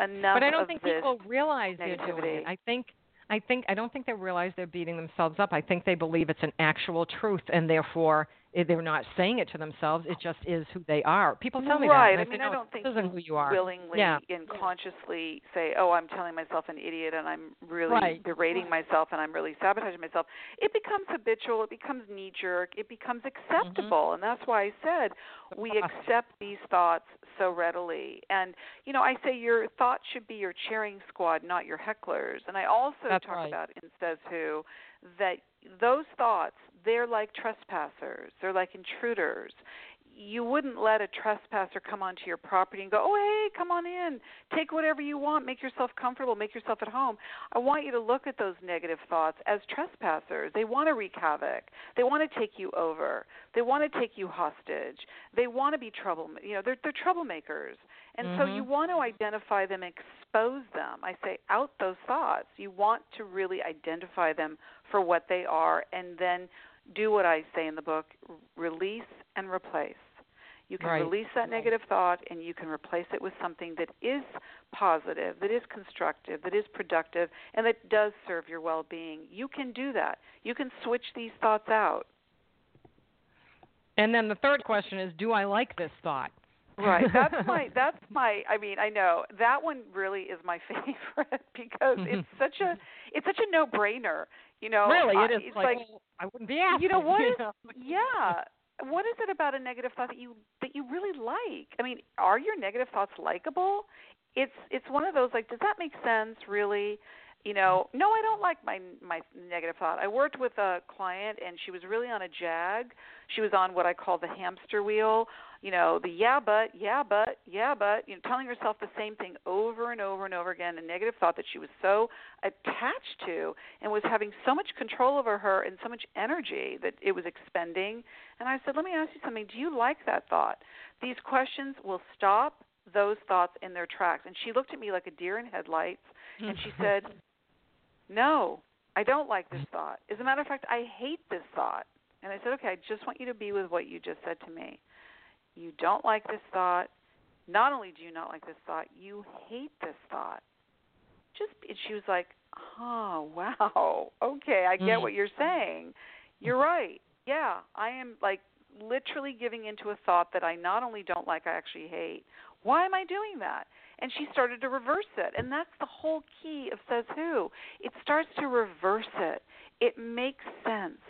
Enough but i don't think people realize they're doing negativity. it i think I think I don't think they realize they're beating themselves up. I think they believe it's an actual truth, and therefore they're not saying it to themselves. It just is who they are. People tell me right. that. I and mean, say, I don't think isn't who you are. willingly Yeah. and consciously say, "Oh, I'm telling myself an idiot and I'm really Right. berating myself and I'm really sabotaging myself." It becomes habitual. It becomes knee jerk. It becomes mm-hmm. acceptable, and that's why I said we accept these thoughts so readily. And you know, I say your thoughts should be your cheering squad, not your hecklers. And I also That's talk right. about in Says Who that those thoughts they're like trespassers. They're like intruders you wouldn't let a trespasser come onto your property and go, "Oh, hey, come on in. Take whatever you want. Make yourself comfortable. Make yourself at home." I want you to look at those negative thoughts as trespassers. They want to wreak havoc. They want to take you over. They want to take you hostage. They want to be trouble. You know, they're they're troublemakers. And so Mhm. you want to identify them, expose them. I say out those thoughts. You want to really identify them for what they are and then do what I say in the book, release and replace You can Right. release that negative thought and you can replace it with something that is positive, that is constructive, that is productive, and that does serve your well being. You can do that. You can switch these thoughts out. And then the third question is, do I like this thought? Right. That's [laughs] my that's my I mean, I know. That one really is my [laughs] favorite because it's mm-hmm. such a it's such a no brainer. You know, really, I- it is it's like, well, oh, I wouldn't be asking. you know what [laughs] is know? yeah what is it about a negative thought that you that you really like i mean are your negative thoughts likable it's it's one of those like does that make sense really you know no i don't like my my negative thought i worked with a client and she was really on a jag she was on what i call the hamster wheel you know the yeah but yeah but yeah but you know telling herself the same thing over and over and over again a negative thought that she was so attached to and was having so much control over her and so much energy that it was expending. And i said let me ask you something. Do you like that thought? These questions will stop those thoughts in their tracks. And she looked at me like a deer in headlights and she [laughs] said no i don't like this thought. As a matter of fact i hate this thought. And i said okay i just want you to be with what you just said to me you don't like this thought. Not only do you not like this thought, you hate this thought. Just and she was like, "Oh, [laughs] wow. Okay, I get Mm. what you're saying. You're right. Yeah, I am like literally giving into a thought that I not only don't like, I actually hate. Why am I doing that?" And she started to reverse it. And that's the whole key of Says Who. It starts to reverse it. It makes sense.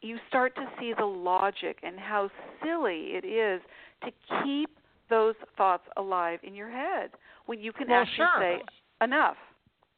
You start to see the logic and how silly it is to keep those thoughts alive in your head when you can Well, actually sure. say enough.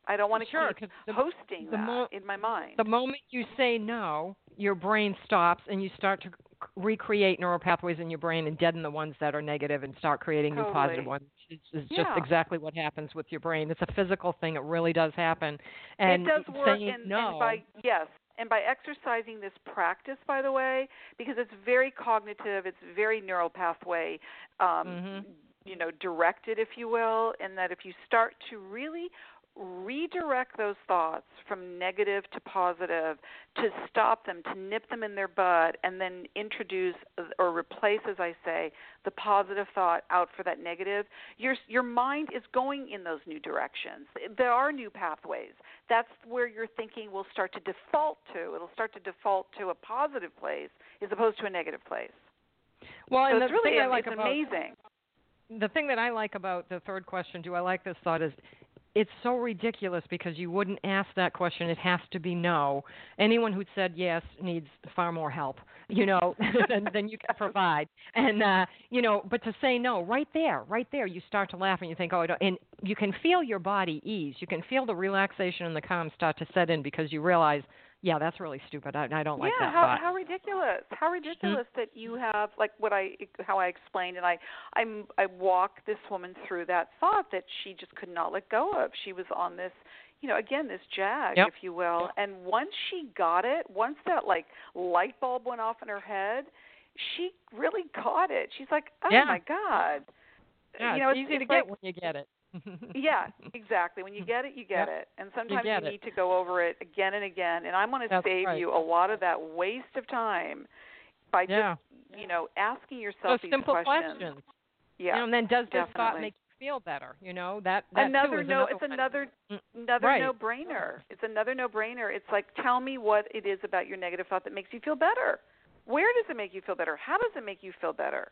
I don't want to Sure, keep the- hosting the that mo- in my mind. The moment you say no, your brain stops and you start to recreate neural pathways in your brain and deaden the ones that are negative and start creating new ones. It's, it's Yeah. just exactly what happens with your brain. It's a physical thing. It really does happen. And it does work saying and, no. and by yes and by exercising this practice by the way because it's very cognitive it's very neural pathway um Mhm. you know directed if you will and that if you start to really redirect those thoughts from negative to positive to stop them to nip them in their bud and then introduce or replace as i say the positive thought out for that negative your your mind is going in those new directions. There are new pathways. That's where your thinking will start to default to. It'll start to default to a positive place as opposed to a negative place. Well, so and it's really I like it's about amazing. the thing that I like about the third question, do I like this thought, is it's so ridiculous because you wouldn't ask that question. It has to be no. Anyone who said yes needs far more help, you know, [laughs] than, than you can provide. And uh, you know, but to say no, right there, right there, you start to laugh and you think, oh, I don't. And you can feel your body ease. You can feel the relaxation and the calm start to set in because you realize, yeah, that's really stupid. I, I don't like yeah, that how thought. how ridiculous! How mm-hmm. ridiculous that you have like what I how I explained, and I I'm I walked this woman through that thought that she just could not let go of. She was on this, you know, again this jag, Yep. if you will, and once she got it, once that like light bulb went off in her head, she really got it. She's like, oh Yeah. my god, yeah, you know, it's it's, easy it's to like, get when you get it. Yeah, [laughs] exactly. When you get it, you get Yep. it. And sometimes you it. need to go over it again and again. And I want to save right. you a lot of that waste of time by yeah. just, you know, asking yourself Those these simple questions. questions. Yeah. You know, and then does this thought make you feel better? You know, that, that another no another it's one. another Mm, another right. no-brainer. It's another no-brainer. It's like tell me what it is about your negative thought that makes you feel better. Where does it make you feel better? How does it make you feel better?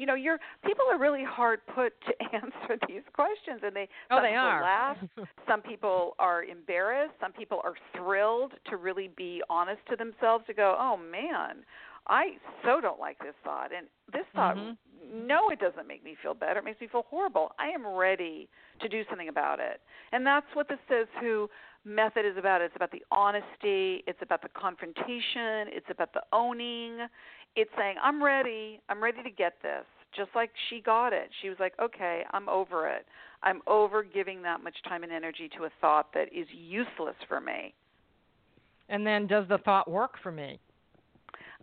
You know, you're people are really hard put to [laughs] answer these questions and they Oh, some they people are. laugh, [laughs] some people are embarrassed, some people are thrilled to really be honest to themselves to go, "Oh man, I so don't like this thought." And this thought Mhm. no, it doesn't make me feel better. It makes me feel horrible. I am ready to do something about it. And that's what this Says Who method is about. It's about the honesty, it's about the confrontation, it's about the owning. It's saying, I'm ready. I'm ready to get this. Just like she got it. She was like, okay, I'm over it. I'm over giving that much time and energy to a thought that is useless for me. And then does the thought work for me?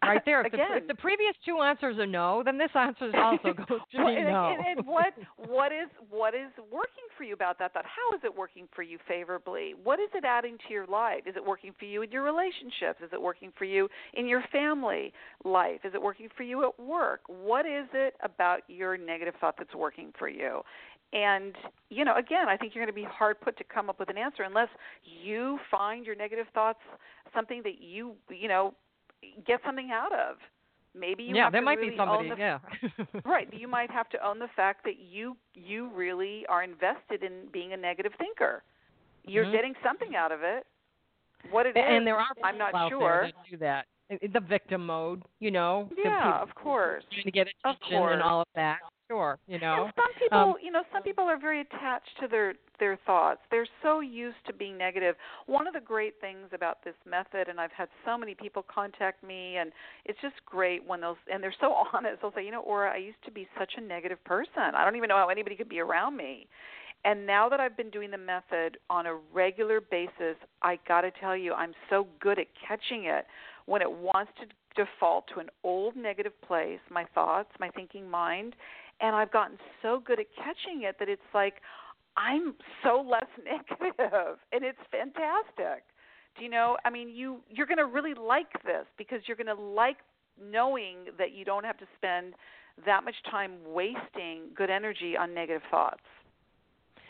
Right there. If, Again. the, if the previous two answers are no, then this answer also [laughs] goes to Well, and, no. and, and what [laughs] what is what is working for you about that thought? How is it working for you favorably? What is it adding to your life? Is it working for you in your relationships? Is it working for you in your family life? Is it working for you at work? What is it about your negative thought that's working for you? And you know, again, I think you're going to be hard put to come up with an answer unless you find your negative thoughts something that you you know get something out of. Maybe you yeah, have there to might really be somebody. the yeah. [laughs] right you might have to own the fact that you you really are invested in being a negative thinker you're Mhm. getting something out of it what it is and there are i'm not sure that do that. The victim mode, you know. yeah of course trying to get attention and all of that. Sure, you know. and some people Um, you know some people are very attached to their their thoughts. They're so used to being negative. one of the great things about this method and i've had so many people contact me and it's just great when those and they're so [laughs] honest. They'll say you know Ora i used to be such a negative person. I don't even know how anybody could be around me. And now that I've been doing the method on a regular basis, I got to tell you, I'm so good at catching it when it wants to default to an old negative place, my thoughts, my thinking mind, and I've gotten so good at catching it that it's like I'm so less [laughs] negative, and it's fantastic. Do you know? I mean, you you're going to really like this because you're going to like knowing that you don't have to spend that much time wasting good energy on negative thoughts.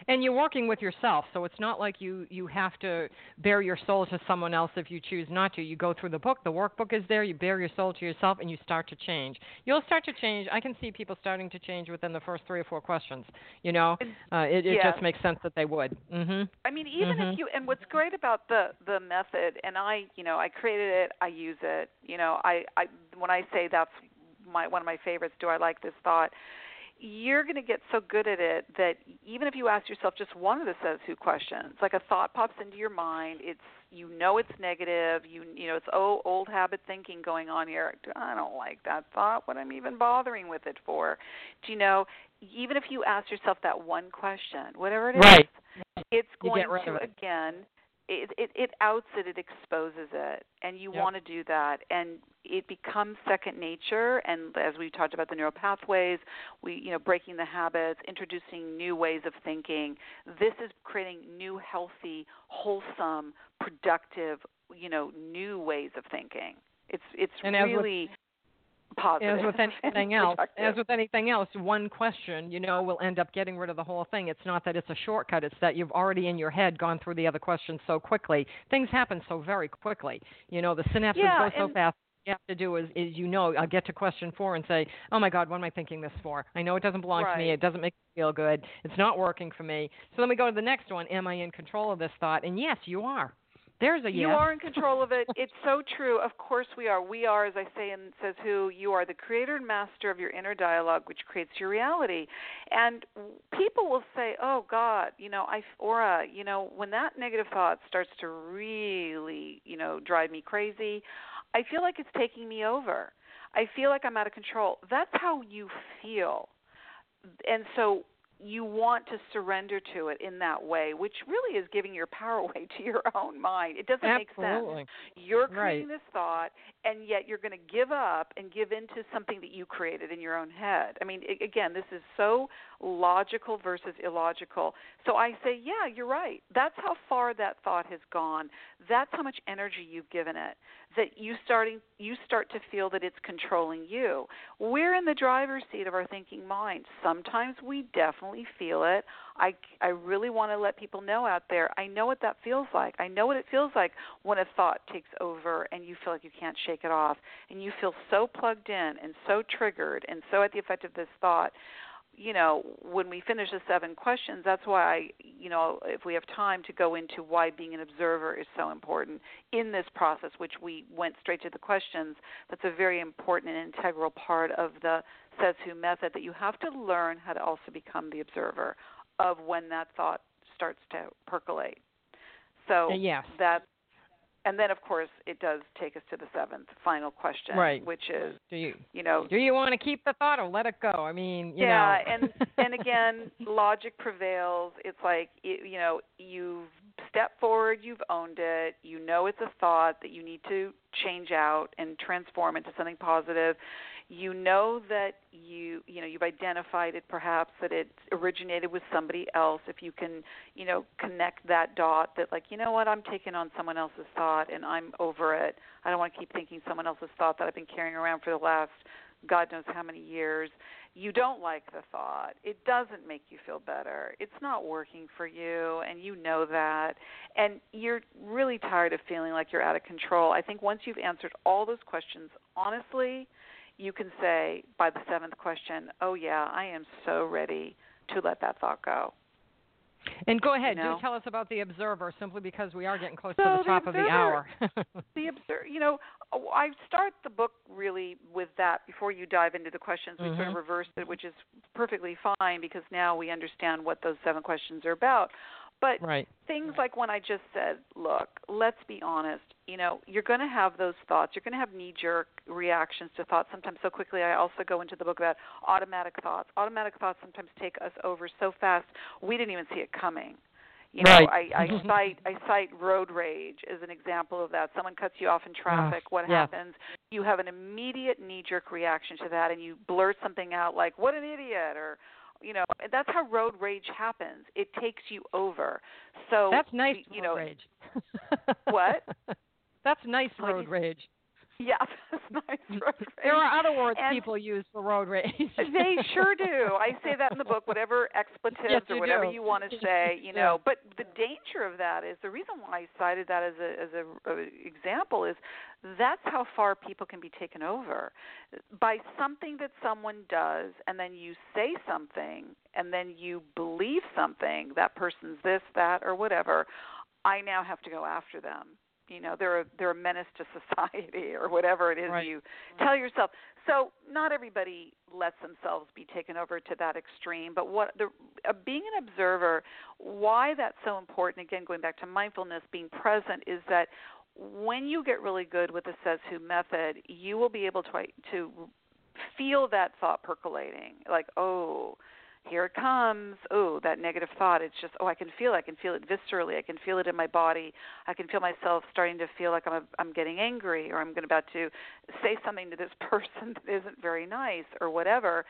And you're working with yourself so it's not like you you have to bare your soul to someone else if you choose not to you go through the book the workbook is there you bare your soul to yourself and you start to change you'll start to change i can see people starting to change within the first three or four questions you know uh, it, it Yes. just makes sense that they would mhm I mean, even Mhm. if you and what's great about the the method, and I, you know, I created it, I use it. You know, I, I when I say that's my one of my favorites. Do I like this thought? You're going to get so good at it that even if you ask yourself just one of the says who questions, like a thought pops into your mind, it's you know it's negative, you you know it's oh old habit thinking going on here. I don't like that thought. What am I'm even bothering with it for? Do you know? Even if you ask yourself that one question, whatever it is, Right. it's going to it. again it, it it outs it it exposes it and you Yep. want to do that and it becomes second nature and as we talked about the neural pathways we you know breaking the habits introducing new ways of thinking this is creating new healthy wholesome productive you know new ways of thinking it's it's And really positive as with [laughs] anything else as with anything else one question you know will end up getting rid of the whole thing it's not that it's a shortcut it's that you've already in your head gone through the other questions so quickly things happen so very quickly you know the synapses Yeah, go so fast you have to do is, is you know I'll get to question four and say, oh my God, what am I thinking this for? I know it doesn't belong to me. It doesn't make me feel good. It's not working for me. So then we go to the next one. Am I in control of this thought? And yes, you are. There's a yes. You are in control of it. [laughs] It's so true. Of course we are. We are, as I say in Says Who, you are the creator and master of your inner dialogue, which creates your reality. And people will say, oh, God, you know, I, Ora, you know, when that negative thought starts to really, you know, drive me crazy, I feel like it's taking me over. I feel like I'm out of control. That's how you feel. And so you want to surrender to it in that way, which really is giving your power [laughs] away to your own mind. It doesn't make Absolutely. sense. You're creating Right. this thought, and yet you're going to give up and give into something that you created in your own head. I mean, again, this is so logical versus illogical. So I say, yeah, you're right. That's how far that thought has gone. That's how much energy you've given it. That you starting you start to feel that it's controlling you. We're in the driver's seat of our thinking mind. Sometimes we definitely feel it. I I really want to let people know out there. I know what that feels like. I know what it feels like when a thought takes over and you feel like you can't shake it off and you feel so plugged in and so triggered and so at the effect of this thought you know, when we finish the seven questions, that's why I, you know, if we have time to go into why being an observer is so important in this process, which we went straight to the questions, that's a very important and integral part of the Says Who method that you have to learn how to also become the observer of when that thought starts to percolate. So Uh, yes. that and then of course it does take us to the seventh final question, Right. which is, Do you you know, do you want to keep the thought or let it go? I mean, you yeah and and again [laughs] logic prevails it's like it, you know you've stepped forward, you've owned it, you know it's a thought that you need to change out and transform into something positive. You know that you you know you've identified it perhaps that it originated with somebody else if you can, you know, connect that dot that like, you know what, I'm taking on someone else's thought and I'm over it. I don't want to keep thinking someone else's thought that I've been carrying around for the last God knows how many years you don't like the thought. It doesn't make you feel better. It's not working for you, and you know that. And you're really tired of feeling like you're out of control. I think once you've answered all those questions honestly, you can say by the seventh question, Oh, yeah, I am so ready to let that thought go. And go ahead, you know? do tell us about the observer, simply because we are getting close so to the the top observer, of the hour. [laughs] the [laughs] observer, you know, I start the book really with that before you dive into the questions. We sort of Mhm. reversed it, which is perfectly fine because now we understand what those seven questions are about. But right. things like when I just said, look, let's be honest, you know, you're going to have those thoughts. You're going to have knee jerk reactions to thoughts sometimes so quickly. I also go into the book about automatic thoughts. Automatic thoughts sometimes take us over so fast we didn't even see it coming. You know, Right. I, I [laughs] cite I cite road rage as an example of that. Someone cuts you off in traffic. what yeah. happens? You have an immediate knee jerk reaction to that and you blurt something out like, What an idiot or you know, and that's how road rage happens. It takes you over. So That's nice you road know rage. What? [laughs] That's nice road rage. Yeah, [laughs] that's nice mm. road. There are other words And- people use for road rage. they sure do. [laughs] I say that in the book, whatever expletives Yes, or whatever do. you want to [laughs] say, you know. But the danger of that is the reason why I cited that as a as a, a example is that's how far people can be taken over by something that someone does, and then you say something, and then you believe something. That person's this, that, or whatever. I now have to go after them. You know, they're a, they're a menace to [laughs] society or whatever it is Right. you tell yourself. So not everybody lets themselves be taken over to that extreme. But what the uh, being an observer, why that's so important? Again, going back to mindfulness, being present is that when you get really good with the says who method, you will be able to to feel that thought percolating. Like, oh, here it comes. Oh, that negative thought. It's just, oh, I can feel it. I can feel it viscerally. I can feel it in my body. I can feel myself starting to feel like I'm a, I'm getting angry or I'm going about to say something to this [laughs] person that isn't very nice or whatever.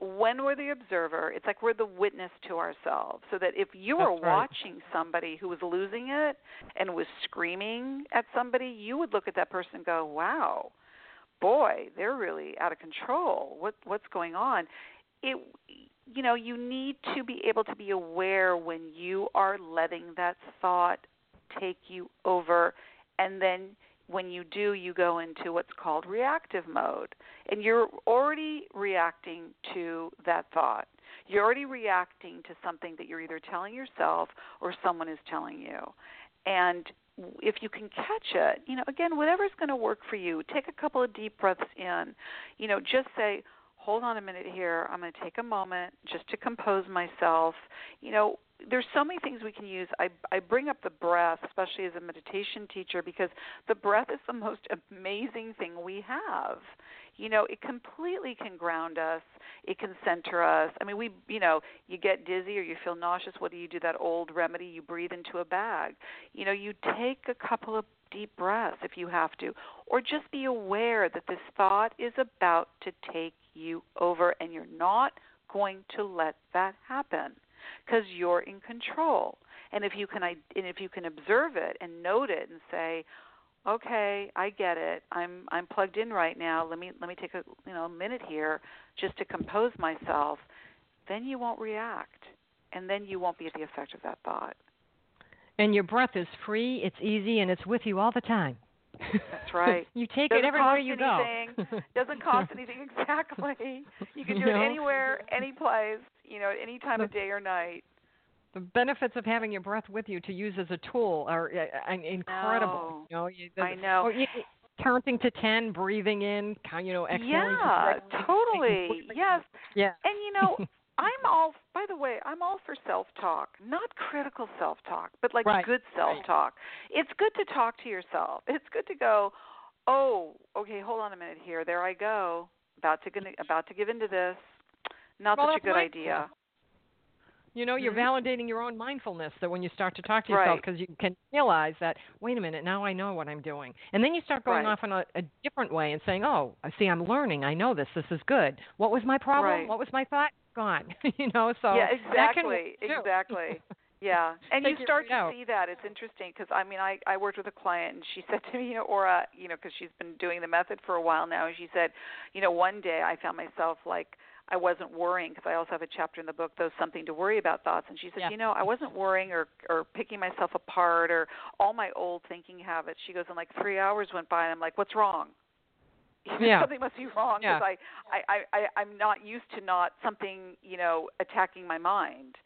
When we're the observer, it's like we're the witness to ourselves. So that if you were right. watching somebody who was losing it and was screaming at somebody, you would look at that person and go, "Wow, boy, they're really out of control. What what's going on?" It you know, you need to be able to be aware when you are letting that thought take you over and then when you do you go into what's called reactive mode. And you're already reacting to that thought. You're already reacting to something that you're either telling yourself or someone is telling you. And if you can catch it you know again whatever's going to work for you take a couple of deep breaths in. You know just say hold on a minute here. I'm going to take a moment just to compose myself. You know, there's so many things we can use. I I bring up the breath, especially as a meditation teacher, because the breath is the most [laughs] amazing thing we have. You know, it completely can ground us. It can center us. I mean, we, you know, you get dizzy or you feel nauseous. What do you do? That old remedy, you breathe into a bag. You know, you take a couple of deep breaths if you have to, or just be aware that this thought is about to take you over and you're not going to let that happen because you're in control. And if you can and if you can observe it and note it and say, "Okay, I get it. I'm I'm plugged in right now. Let me let me take a, you know, a minute here just to compose myself." Then you won't react. And then you won't be at the effect of that thought. And your breath is free, it's easy, and it's with you all the time. That's right. [laughs] you take Doesn't it everywhere you anything. go. Doesn't [laughs] cost anything exactly. You can do No. it anywhere, any place, you know, any time of day or night. the benefits of having your breath with you to use as a tool are uh, uh, incredible. No. You know, you, the, I know. Or you, counting to ten, breathing in, count, you know, exhaling. Yeah, totally. Yes. Yeah. And you know, [laughs] I'm all by the way, I'm all for self-talk, not critical self-talk, but like Right, good self-talk. It's good to talk to yourself. It's good to go, "Oh, okay, hold on a minute here. There I go. About to gonna, about to give into this. Not Well, such a good mindful. idea." You know, you're Mhm. validating your own mindfulness that when you start to talk to yourself, Right. because you can realize that, wait a minute, now I know what I'm doing. And then you start going Right. off in a, a different way and saying, oh, I see, I'm learning. I know this. This is good. What was my problem? Right. What was my thought? Gone. [laughs] you know, so yeah, exactly, exactly. [laughs] Yeah, and you start to out. see that. It's interesting because I mean, I I worked with a client and she [laughs] said to me, you know, Ora, you know, because she's been doing the method for a while now, and she said, you know, one day I found myself like I wasn't worrying because I also have a chapter in the book, those something to worry about thoughts, and she said, Yeah. you know, I wasn't worrying or or picking myself apart or all my old thinking habits. She goes, and like three hours went by, and I'm like, what's wrong? [laughs] Yeah. something must be wrong because Yeah. I, I, I, I, I'm not used to not something, you know, attacking my mind.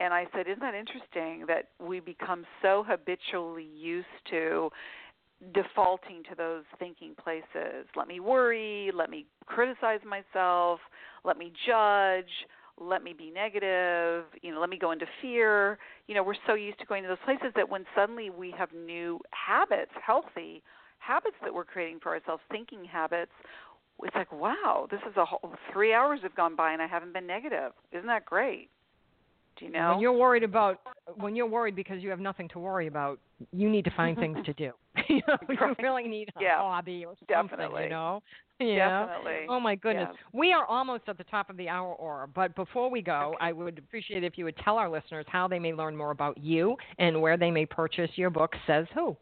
And I said, isn't that interesting that we become so habitually used to defaulting to those thinking places? Let me worry, let me criticize myself, let me judge, let me be negative, you know, let me go into fear. You know, we're so used to going to those places that when suddenly we have new habits, healthy habits that we're creating for ourselves, thinking habits, it's like, wow, this is a whole three hours have gone by and I haven't been negative. Isn't that great? Do you know? When you're worried about, when you're worried because you have nothing to worry about, you need to find things to do. [laughs] you know, [laughs] you Right. really need a Yeah. hobby or something. Definitely. You know. Yeah. Definitely. Oh my goodness. We are almost at the top of the hour, Ora. But before we go, I would appreciate if you would tell our listeners how they may learn more about you and where they may purchase your book. Says who?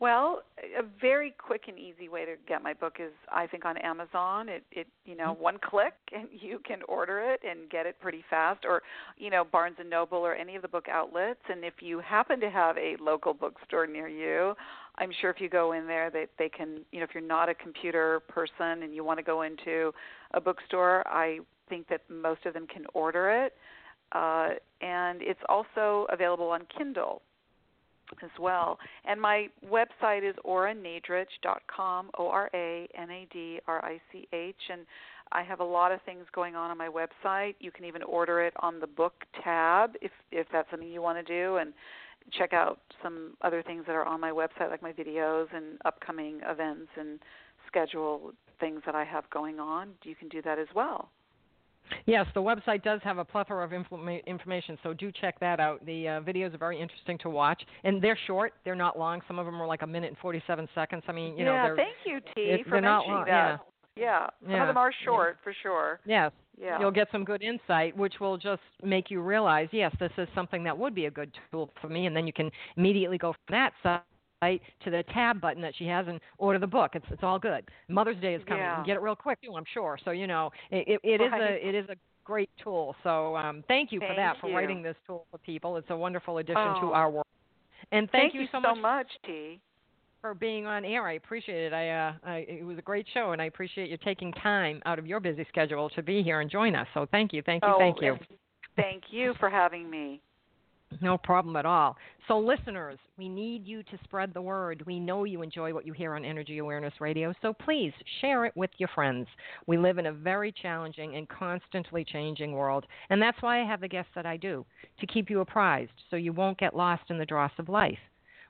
Well, a very quick and easy way to get my book is I think on Amazon. It it you know, Mm-hmm. one click [laughs] and you can order it and get it pretty fast or you know, Barnes and Noble or any of the book outlets and if you happen to have a local bookstore near you, I'm sure if you go in there they they can, you know, if you're not a computer person and you want to go into a bookstore, I think that most of them can order it. Uh and it's also available on Kindle as well. And my website is oranadrich.com, O R A N A D R I C H. And I have a lot of things going on on my website. You can even order it on the book tab if if that's something you want to do and check out some other things that are on my website like my videos and upcoming events and schedule things that I have going on. You can do that as well. Yes, the website does have a plethora of informa- information, so do check that out. The uh, videos are very interesting to watch, and they're short. They're not long. Some of them are like a minute and 47 seconds. I mean, you know, yeah, they're thank you, T, for they're not mentioning long, that. Yeah. yeah. Some Yeah. of them are short for sure. yes. Yeah. You'll get some good insight, which will just make you realize, yes, this is something that would be a good tool for me, and then you can immediately go from that site to the tab button that she has and order the book. It's it's all good. Mother's Day is coming. You Yeah. can get it real quick too, I'm sure. So you know, it it, it is Right. a it is a great tool. So um, thank you for Thank that for writing this tool for people. It's a wonderful addition to Oh. our work. And thank, you so so much much, T. for being on air. I appreciate it. I, uh, I it was a great show, and I appreciate you taking time out of your busy schedule to be here and join us. So thank you, thank you, oh, thank you. Thank you for having me. No problem at all. So, listeners, we need you to spread the word. We know you enjoy what you hear on Energy Awareness Radio, so please share it with your friends. We live in a very challenging and constantly changing world, and that's why I have the guests that I do to keep you apprised so you won't get lost in the dross of life.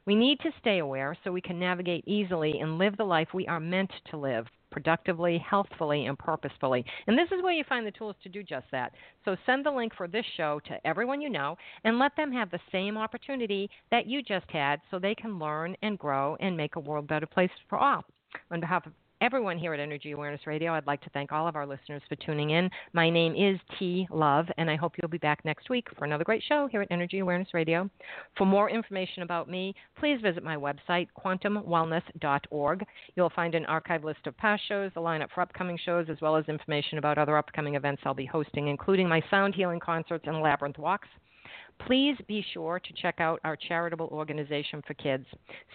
We need to stay aware so we can navigate easily and live the life we are meant to live productively, healthfully, and purposefully. And this is where you find the tools to do just that. So send the link for this show to everyone you know and let them have the same opportunity that you just had so they can learn and grow and make a world better place for all. On behalf of everyone here at Energy Awareness Radio, I'd like to thank all of our listeners for tuning in. My name is T Love, and I hope you'll be back next week for another great show here at Energy Awareness Radio. For more information about me, please visit my website, quantumwellness.org. You'll find an archive list of past shows, the lineup for upcoming shows, as well as information about other upcoming events I'll be hosting, including my sound healing concerts and labyrinth walks. Please be sure to check out our charitable organization for kids,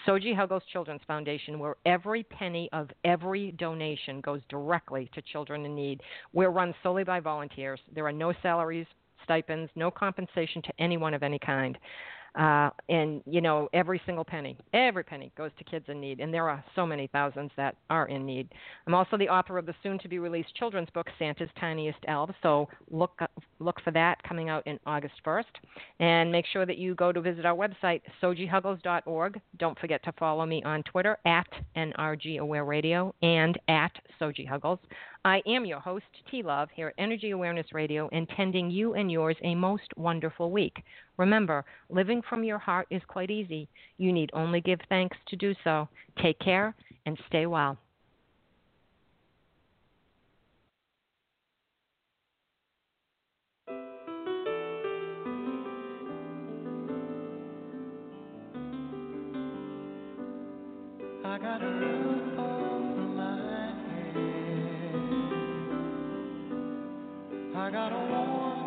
Soji Huggles Children's Foundation, where every penny of every donation goes directly to children in need. We're run solely by volunteers. There are no salaries, stipends, no compensation to anyone of any kind. Uh, and you know, every single penny, every penny goes to kids in need, and there are so many thousands that are in need. I'm also the author of the soon-to-be-released children's book Santa's Tiniest Elves, so look look for that coming out in August 1st. And make sure that you go to visit our website sojihuggles.org. Don't forget to follow me on Twitter at NRG Aware Radio and at Soji Huggles. I am your host, T Love, here at Energy Awareness Radio, intending you and yours a most wonderful week. Remember, living from your heart is quite easy. You need only give thanks to do so. Take care and stay well. I got a roof over my head. I got a warm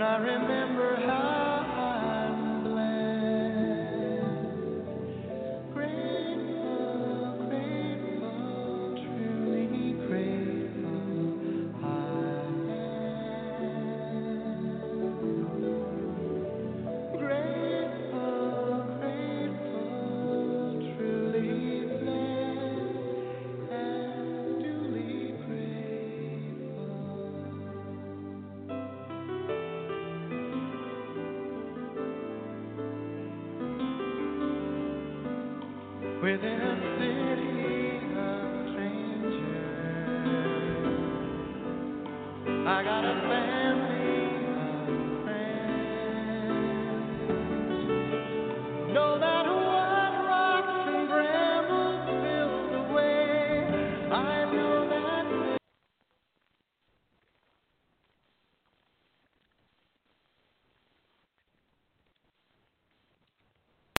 when I remember